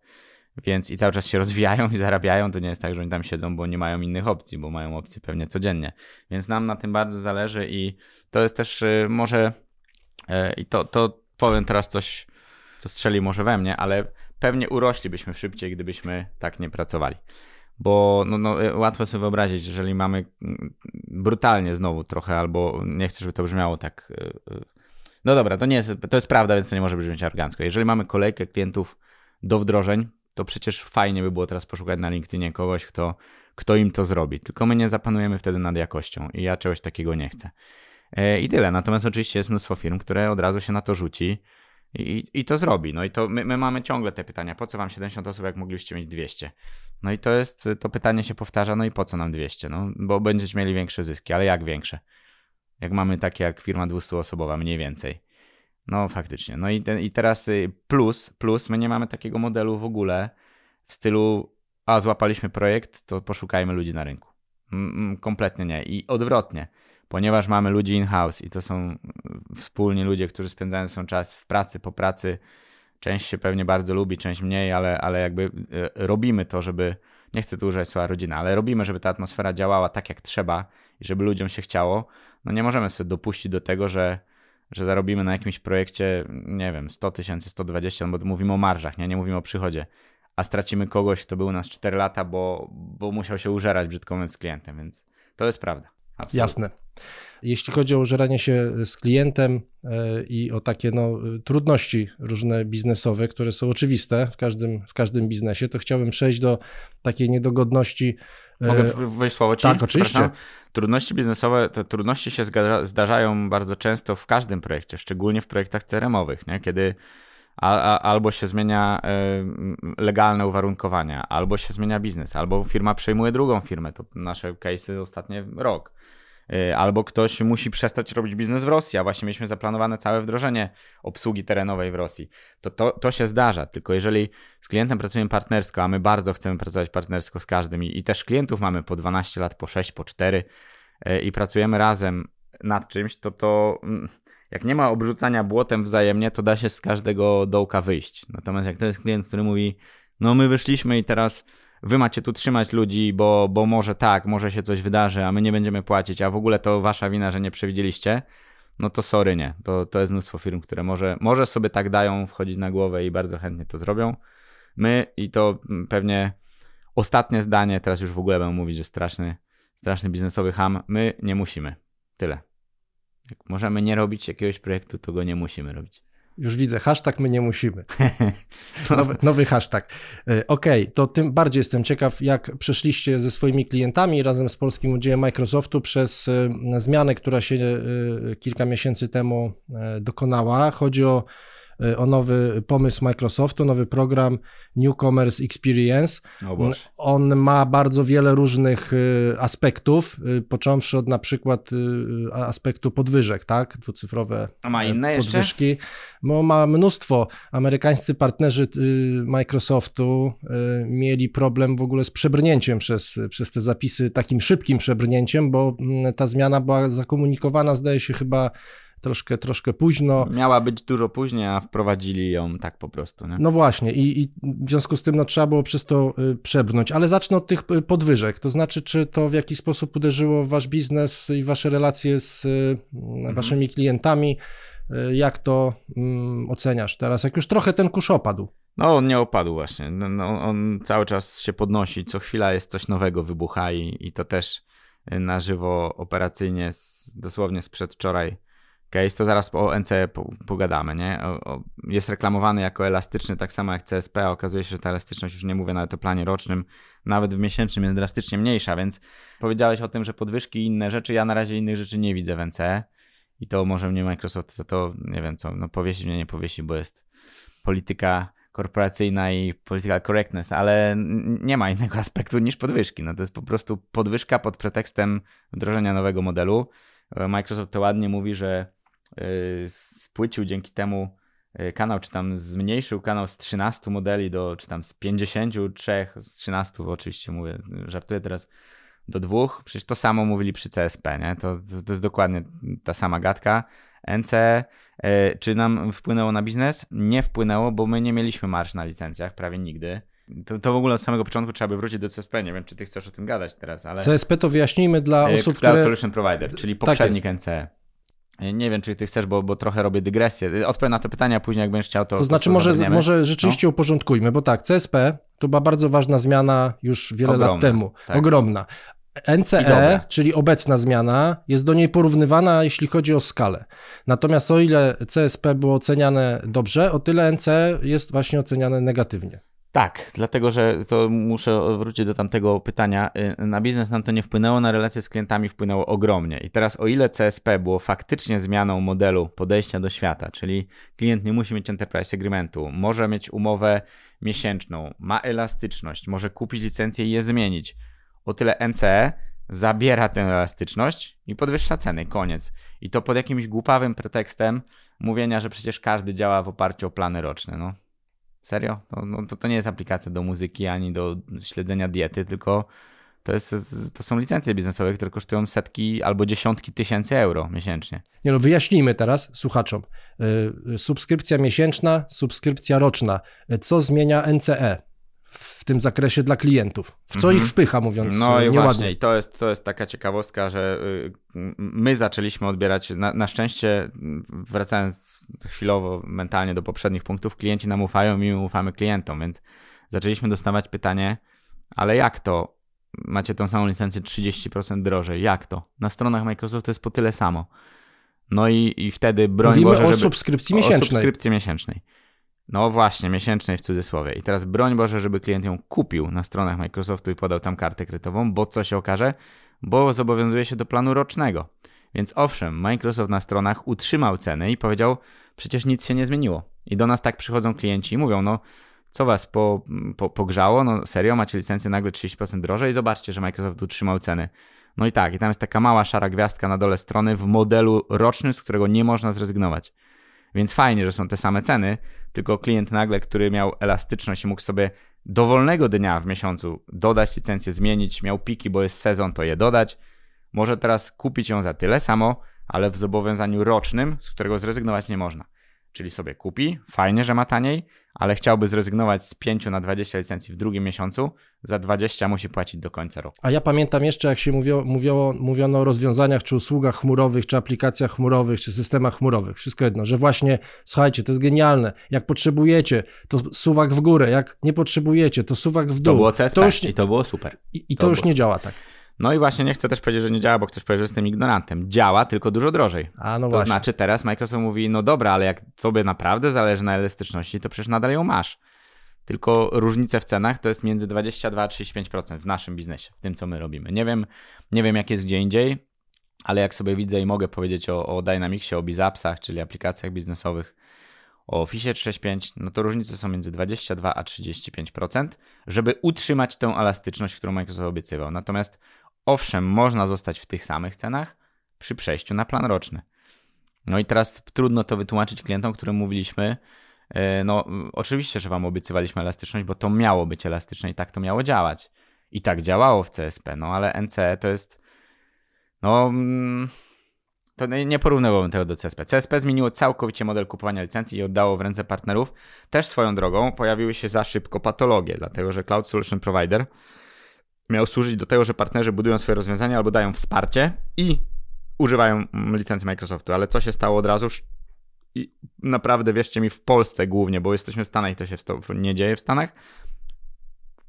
więc i cały czas się *laughs* rozwijają i zarabiają. To nie jest tak, że oni tam siedzą, bo nie mają innych opcji, bo mają opcje pewnie codziennie. Więc nam na tym bardzo zależy i to jest też y, może, y, i to, to powiem teraz coś, co strzeli może we mnie, ale pewnie uroślibyśmy szybciej, gdybyśmy tak nie pracowali. Bo no, no, y, łatwo sobie wyobrazić, jeżeli mamy mm, brutalnie znowu trochę, albo nie chcę, żeby to brzmiało tak no dobra, to nie jest, to jest prawda, więc to nie może brzmieć arogancko. Jeżeli mamy kolejkę klientów do wdrożeń, to przecież fajnie by było teraz poszukać na LinkedInie kogoś, kto, kto im to zrobi. Tylko my nie zapanujemy wtedy nad jakością i ja czegoś takiego nie chcę. E, I tyle. Natomiast oczywiście jest mnóstwo firm, które od razu się na to rzuci i, i to zrobi. No i to my, my, mamy ciągle te pytania, po co wam 70 osób, jak mogliście mieć 200? No i to jest, to pytanie się powtarza, no i po co nam 200? No, bo będziecie mieli większe zyski, ale jak większe? Jak mamy takie jak firma 200-osobowa, mniej więcej. No faktycznie. No i, i teraz y, plus, plus, my nie mamy takiego modelu w ogóle w stylu, a złapaliśmy projekt, to poszukajmy ludzi na rynku. Kompletnie nie. I odwrotnie ponieważ mamy ludzi in-house i to są wspólni ludzie, którzy spędzają swój czas w pracy, po pracy. Część się pewnie bardzo lubi, część mniej, ale, ale jakby e, robimy to, żeby, nie chcę tu używać słowa rodzina, ale robimy, żeby ta atmosfera działała tak jak trzeba i żeby ludziom się chciało. No nie możemy sobie dopuścić do tego, że, że zarobimy na jakimś projekcie, nie wiem, 100 tysięcy, 120, no bo mówimy o marżach, nie, nie mówimy o przychodzie, a stracimy kogoś, kto był u nas 4 lata, bo, bo musiał się użerać brzydko mówiąc z klientem, więc to jest prawda. Absolutnie. Jasne. Jeśli chodzi o użeranie się z klientem e, i o takie no, trudności różne biznesowe, które są oczywiste w każdym, w każdym biznesie, to chciałbym przejść do takiej niedogodności. E, Mogę wejść słowo ci? Tak, oczywiście. Trudności biznesowe, te trudności się zdarzają bardzo często w każdym projekcie, szczególnie w projektach CRM-owych, nie? kiedy a, a, albo się zmienia y, legalne uwarunkowania, albo się zmienia biznes, albo firma przejmuje drugą firmę. To nasze case'y ostatnie rok. Y, albo ktoś musi przestać robić biznes w Rosji, a właśnie mieliśmy zaplanowane całe wdrożenie obsługi terenowej w Rosji. To, to, to się zdarza, tylko jeżeli z klientem pracujemy partnersko, a my bardzo chcemy pracować partnersko z każdym i, i też klientów mamy po 12 lat, po 6, po 4 y, i pracujemy razem nad czymś, to to mm, jak nie ma obrzucania błotem wzajemnie, to da się z każdego dołka wyjść. Natomiast jak to jest klient, który mówi, no my wyszliśmy i teraz wy macie tu trzymać ludzi, bo, bo może tak, może się coś wydarzy, a my nie będziemy płacić, a w ogóle to wasza wina, że nie przewidzieliście, no to sorry, nie. To, to jest mnóstwo firm, które może, może sobie tak dają wchodzić na głowę i bardzo chętnie to zrobią. My i to pewnie ostatnie zdanie, teraz już w ogóle będę mówić, że straszny, straszny biznesowy ham, my nie musimy. Tyle. Jak możemy nie robić jakiegoś projektu, to go nie musimy robić. Już widzę, hashtag my nie musimy. *laughs* Nowy, nowy hashtag. E, okej, okay, to tym bardziej jestem ciekaw, jak przeszliście ze swoimi klientami razem z Polskim Udziałem Microsoftu przez e, zmianę, która się e, kilka miesięcy temu dokonała. Chodzi o o nowy pomysł Microsoftu, nowy program Newcomers Experience. On ma bardzo wiele różnych y, aspektów, y, począwszy od na przykład y, aspektu podwyżek, tak? Dwucyfrowe A ma inne podwyżki. Jeszcze? Bo ma mnóstwo. Amerykańscy partnerzy Microsoftu mieli problem w ogóle z przebrnięciem przez, przez te zapisy, takim szybkim przebrnięciem, bo mm, ta zmiana była zakomunikowana, zdaje się chyba troszkę, troszkę późno. Miała być dużo później, a wprowadzili ją tak po prostu. Nie? No właśnie i, i w związku z tym no, trzeba było przez to y, przebrnąć, ale zacznę od tych y, podwyżek, to znaczy czy to w jakiś sposób uderzyło w wasz biznes i wasze relacje z y, mhm. waszymi klientami, jak to um, oceniasz teraz, jak już trochę ten kurz opadł? No, on nie opadł właśnie. No, no, on cały czas się podnosi. Co chwila jest coś nowego, wybucha i, i to też na żywo operacyjnie, z, dosłownie z przedwczoraj case, to zaraz o NC pogadamy, nie? O, o, jest reklamowany jako elastyczny, tak samo jak CSP, a okazuje się, że ta elastyczność, już nie mówię nawet o planie rocznym, nawet w miesięcznym jest drastycznie mniejsza, więc powiedziałeś o tym, że podwyżki i inne rzeczy, ja na razie innych rzeczy nie widzę w NC i to może mnie Microsoft za to, nie wiem co, no powiesi mnie, nie powiesi, bo jest polityka korporacyjna i political correctness, ale nie ma innego *laughs* aspektu niż podwyżki. No to jest po prostu podwyżka pod pretekstem wdrożenia nowego modelu. Microsoft to ładnie mówi, że spłycił dzięki temu y, kanał, czy tam zmniejszył kanał z 13 modeli do, czy tam z 53, z 13 oczywiście mówię, żartuję teraz, do dwóch. Przecież to samo mówili przy CSP, nie? To, to, to jest dokładnie ta sama gadka. NC, y, czy nam wpłynęło na biznes? Nie wpłynęło, bo my nie mieliśmy marsz na licencjach, prawie nigdy. To, to w ogóle od samego początku trzeba by wrócić do CSP. Nie wiem, czy ty chcesz o tym gadać teraz, ale. CSP to wyjaśnijmy dla osób, Cloud które... Solution Provider, czyli tak poprzednik tak NC. Nie wiem, czy ty chcesz, bo, bo trochę robię dygresję. Odpowiem na te pytania, później jak będziesz chciał, to. To znaczy, może, może rzeczywiście no? uporządkujmy, bo tak, CSP to była bardzo ważna zmiana już wiele Ogromna, lat temu. Tak. Ogromna. NCE, czyli obecna zmiana, jest do niej porównywana, jeśli chodzi o skalę. Natomiast o ile CSP było oceniane dobrze, o tyle NCE jest właśnie oceniane negatywnie. Tak, dlatego że to muszę wrócić do tamtego pytania. Y, na biznes nam to nie wpłynęło, na relacje z klientami wpłynęło ogromnie. I teraz, o ile CSP było faktycznie zmianą modelu podejścia do świata, czyli klient nie musi mieć enterprise agreementu, może mieć umowę miesięczną, ma elastyczność, może kupić licencję i je zmienić. O tyle NCE zabiera tę elastyczność i podwyższa ceny, koniec. I to pod jakimś głupawym pretekstem mówienia, że przecież każdy działa w oparciu o plany roczne. No, Serio? To, no, to, to nie jest aplikacja do muzyki ani do śledzenia diety, tylko to, jest, to są licencje biznesowe, które kosztują setki albo dziesiątki tysięcy euro miesięcznie. Nie no, wyjaśnijmy teraz słuchaczom. Y, subskrypcja miesięczna, subskrypcja roczna. Co zmienia NCE? W tym zakresie dla klientów. W co ich mhm. wpycha, mówiąc No i właśnie, i to jest, to jest taka ciekawostka, że y, my zaczęliśmy odbierać, na, na szczęście, wracając chwilowo mentalnie do poprzednich punktów, klienci nam ufają i my ufamy klientom, więc zaczęliśmy dostawać pytanie, ale jak to? Macie tą samą licencję 30% drożej. Jak to? Na stronach Microsoft to jest po tyle samo. No i, i wtedy broń Mówimy Boże, o żeby... subskrypcji miesięcznej. O subskrypcji miesięcznej. No właśnie, miesięcznej w cudzysłowie. I teraz broń Boże, żeby klient ją kupił na stronach Microsoftu i podał tam kartę kredytową, bo co się okaże? Bo zobowiązuje się do planu rocznego. Więc owszem, Microsoft na stronach utrzymał ceny i powiedział, przecież nic się nie zmieniło. I do nas tak przychodzą klienci i mówią, no co was po, po, pogrzało? No serio, macie licencję nagle 30% drożej i zobaczcie, że Microsoft utrzymał ceny. No i tak, i tam jest taka mała szara gwiazdka na dole strony w modelu rocznym, z którego nie można zrezygnować. Więc fajnie, że są te same ceny, tylko klient nagle, który miał elastyczność i mógł sobie dowolnego dnia w miesiącu dodać licencję, zmienić, miał piki, bo jest sezon, to je dodać, może teraz kupić ją za tyle samo, ale w zobowiązaniu rocznym, z którego zrezygnować nie można. Czyli sobie kupi, fajnie, że ma taniej, ale chciałby zrezygnować z 5 na 20 licencji w drugim miesiącu, za 20 musi płacić do końca roku. A ja pamiętam jeszcze, jak się mówiło, mówiło, mówiono o rozwiązaniach, czy usługach chmurowych, czy aplikacjach chmurowych, czy systemach chmurowych. Wszystko jedno, że właśnie, słuchajcie, to jest genialne. Jak potrzebujecie, to suwak w górę. Jak nie potrzebujecie, to suwak w dół. To było CSP to już, i to było super. I, i to, to już nie działa tak. No i właśnie nie chcę też powiedzieć, że nie działa, bo ktoś powie, że jestem ignorantem. Działa, tylko dużo drożej. A, no to właśnie. znaczy teraz Microsoft mówi, no dobra, ale jak tobie naprawdę zależy na elastyczności, to przecież nadal ją masz. Tylko różnice w cenach to jest między 22 a 35% w naszym biznesie, w tym co my robimy. Nie wiem, nie wiem jak jest gdzie indziej, ale jak sobie widzę i mogę powiedzieć o, o Dynamicsie, o Bizapsach, czyli aplikacjach biznesowych, o Office 365, no to różnice są między 22 a 35%, żeby utrzymać tę elastyczność, którą Microsoft obiecywał. Natomiast owszem, można zostać w tych samych cenach przy przejściu na plan roczny. No i teraz trudno to wytłumaczyć klientom, którym mówiliśmy, e, no oczywiście, że wam obiecywaliśmy elastyczność, bo to miało być elastyczne i tak to miało działać. I tak działało w CSP, no ale NCE to jest, no mm, to nie porównywałbym tego do CSP. CSP zmieniło całkowicie model kupowania licencji i oddało w ręce partnerów. Też swoją drogą pojawiły się za szybko patologie, dlatego że Cloud Solution Provider miał służyć do tego, że partnerzy budują swoje rozwiązania albo dają wsparcie i używają licencji Microsoftu. Ale co się stało od razu? I naprawdę wierzcie mi, w Polsce głównie, bo jesteśmy w Stanach i to się nie dzieje w Stanach.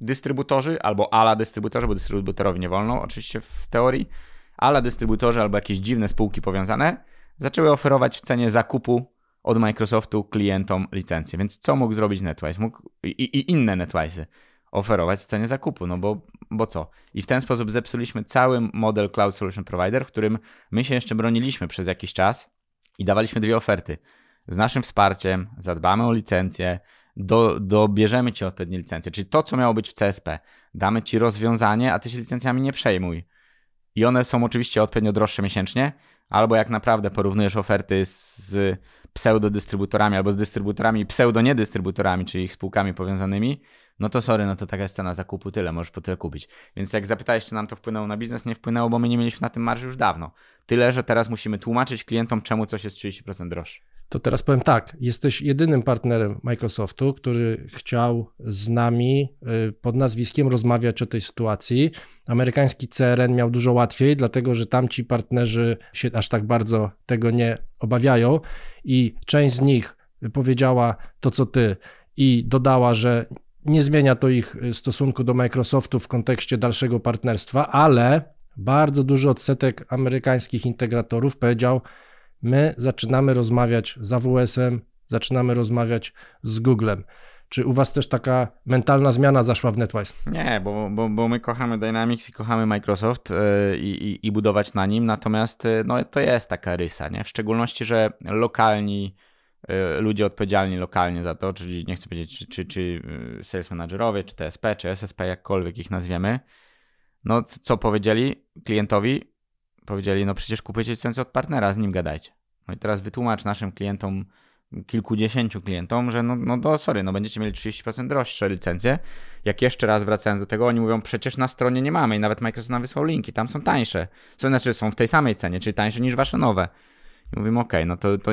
Dystrybutorzy albo ala dystrybutorzy, bo dystrybutorowi nie wolno, oczywiście w teorii, ala dystrybutorzy albo jakieś dziwne spółki powiązane zaczęły oferować w cenie zakupu od Microsoftu klientom licencję. Więc co mógł zrobić NetWise? Mógł i, i inne NetWise'y oferować w cenie zakupu, no bo, bo co? I w ten sposób zepsuliśmy cały model Cloud Solution Provider, w którym my się jeszcze broniliśmy przez jakiś czas i dawaliśmy dwie oferty. Z naszym wsparciem zadbamy o licencję, do, dobierzemy ci odpowiednie licencje, czyli to, co miało być w CSP. Damy ci rozwiązanie, a ty się licencjami nie przejmuj. I one są oczywiście odpowiednio droższe miesięcznie, albo jak naprawdę porównujesz oferty z pseudodystrybutorami albo z dystrybutorami pseudo-niedystrybutorami, czyli ich spółkami powiązanymi, no to sorry, no to taka jest cena zakupu, tyle, możesz po tyle kupić. Więc jak zapytałeś, czy nam to wpłynęło na biznes, nie wpłynęło, bo my nie mieliśmy na tym marży już dawno. Tyle, że teraz musimy tłumaczyć klientom, czemu coś jest 30% droższe. To teraz powiem tak, jesteś jedynym partnerem Microsoftu, który chciał z nami y, pod nazwiskiem rozmawiać o tej sytuacji. Amerykański CRN miał dużo łatwiej, dlatego że tamci partnerzy się aż tak bardzo tego nie obawiają i część z nich powiedziała to, co ty i dodała, że nie zmienia to ich y, stosunku do Microsoftu w kontekście dalszego partnerstwa, ale bardzo duży odsetek amerykańskich integratorów powiedział: My zaczynamy rozmawiać z AWS-em, zaczynamy rozmawiać z Googlem. Czy u was też taka mentalna zmiana zaszła w NetWise? Nie, bo, bo, bo my kochamy Dynamics i kochamy Microsoft yy, i, i, budować na nim, natomiast yy, no, to jest taka rysa, nie? w szczególności, że lokalni ludzie odpowiedzialni lokalnie za to, czyli nie chcę powiedzieć, czy, czy, czy sales managerowie, czy TSP, czy SSP, jakkolwiek ich nazwiemy, no co powiedzieli klientowi? Powiedzieli, no przecież kupujecie licencję od partnera, z nim gadajcie. No i teraz wytłumacz naszym klientom, kilkudziesięciu klientom, że no, no do, sorry, no będziecie mieli 30% droższe licencje. Jak jeszcze raz wracając do tego, oni mówią, przecież na stronie nie mamy i nawet Microsoft nam wysłał linki, tam są tańsze. Co znaczy są w tej samej cenie, czyli tańsze niż wasze nowe. I mówimy, ok, no to, to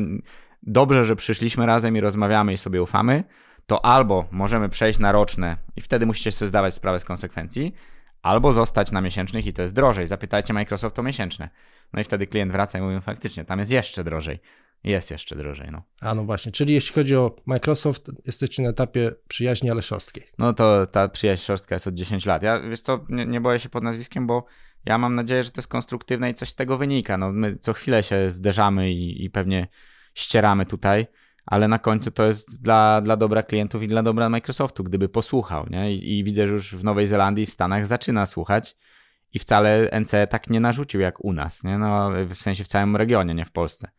dobrze, że przyszliśmy razem i rozmawiamy i sobie ufamy, to albo możemy przejść na roczne i wtedy musicie sobie zdawać sprawę z konsekwencji, albo zostać na miesięcznych i to jest drożej. Zapytajcie Microsoft o miesięczne. No i wtedy klient wraca i mówi, faktycznie, tam jest jeszcze drożej. Jest jeszcze drożej, no. A no właśnie, czyli jeśli chodzi o Microsoft, jesteście na etapie przyjaźni, ale szorstkiej. No to ta przyjaźń szorstka jest od 10 lat. Ja, wiesz co, nie, nie boję się pod nazwiskiem, bo ja mam nadzieję, że to jest konstruktywne i coś z tego wynika. No my co chwilę się zderzamy i, i pewnie ścieramy tutaj ale na końcu to jest dla, dla dobra klientów i dla dobra Microsoftu, gdyby posłuchał, nie? I, I, widzę, że już w Nowej Zelandii w Stanach zaczyna słuchać i wcale NC tak nie narzucił jak u nas, nie? No, w sensie w całym regionie, nie w Polsce.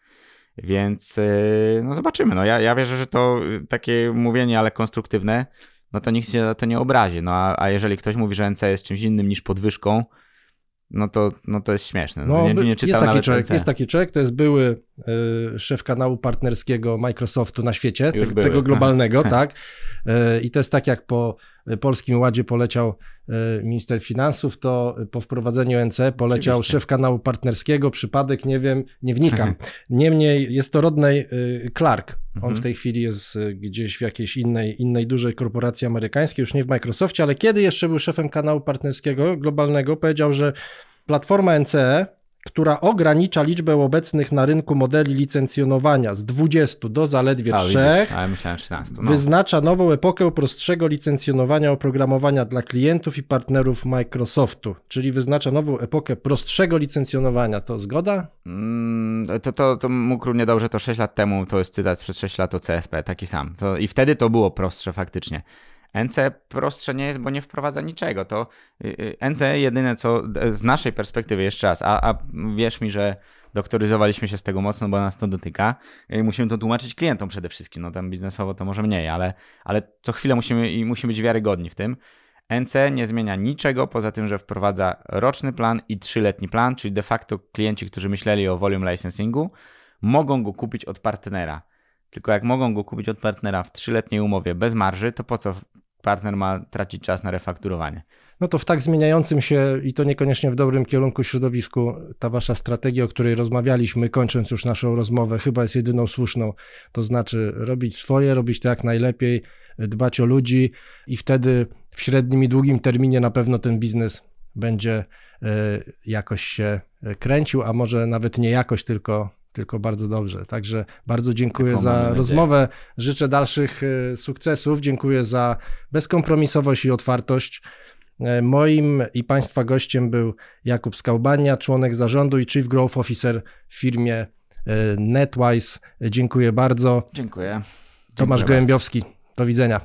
Więc yy, no zobaczymy. No, ja, ja wierzę, że to takie mówienie, ale konstruktywne, no to nikt się to nie obrazi. No a, a jeżeli ktoś mówi, że NC jest czymś innym niż podwyżką, no to, no to jest śmieszne. No, nie, nie jest, taki człowiek, jest taki człowiek, to jest były y, szef kanału partnerskiego Microsoftu na świecie, te, tego globalnego, tak. Y, I to jest tak, jak po Polskim Ładzie poleciał y, minister finansów, to po wprowadzeniu NC poleciał Oczywiście. szef kanału partnerskiego, przypadek, nie wiem, nie wnikam. *laughs* Niemniej jest to Rodney Clark. On mhm. w tej chwili jest gdzieś w jakiejś innej, innej dużej korporacji amerykańskiej, już nie w Microsoftie, ale kiedy jeszcze był szefem kanału partnerskiego globalnego, powiedział, że Platforma NCE, która ogranicza liczbę obecnych na rynku modeli licencjonowania z 20 do zaledwie a, 3, ale myślałem 13, no. wyznacza nową epokę prostszego licencjonowania oprogramowania dla klientów i partnerów Microsoftu, czyli wyznacza nową epokę prostszego licencjonowania. To zgoda? Mm, to, to, to mógł równie dobrze, to 6 lat temu, to jest cytat sprzed 6 lat o CSP, taki sam. To, I wtedy to było prostsze faktycznie. NC prostsze nie jest, bo nie wprowadza niczego. To y, y, NC jedyne co z naszej perspektywy, jeszcze raz, a, a wierz mi, że doktoryzowaliśmy się z tego mocno, bo nas to dotyka. I musimy to tłumaczyć klientom przede wszystkim. No tam biznesowo to może mniej, ale, ale co chwilę musimy i musimy być wiarygodni w tym. NC nie zmienia niczego poza tym, że wprowadza roczny plan i trzyletni plan, czyli de facto klienci, którzy myśleli o volume licensingu, mogą go kupić od partnera. Tylko jak mogą go kupić od partnera w trzyletniej umowie bez marży, to po co partner ma tracić czas na refakturowanie. No to w tak zmieniającym się i to niekoniecznie w dobrym kierunku środowisku, ta wasza strategia, o której rozmawialiśmy, kończąc już naszą rozmowę, chyba jest jedyną słuszną. To znaczy robić swoje, robić to jak najlepiej, dbać o ludzi i wtedy w średnim i długim terminie na pewno ten biznes będzie e, jakoś się kręcił, a może nawet nie jakoś, tylko tylko bardzo dobrze. Także bardzo dziękuję Taką za rozmowę. Życzę dalszych e, sukcesów. Dziękuję za bezkompromisowość i otwartość. E, moim i Państwa gościem był Jakub Skałbania, członek zarządu i Chief Growth Officer w firmie e, NetWise. Dziękuję bardzo. Dziękuję. Tomasz Gołębiowski. Do widzenia.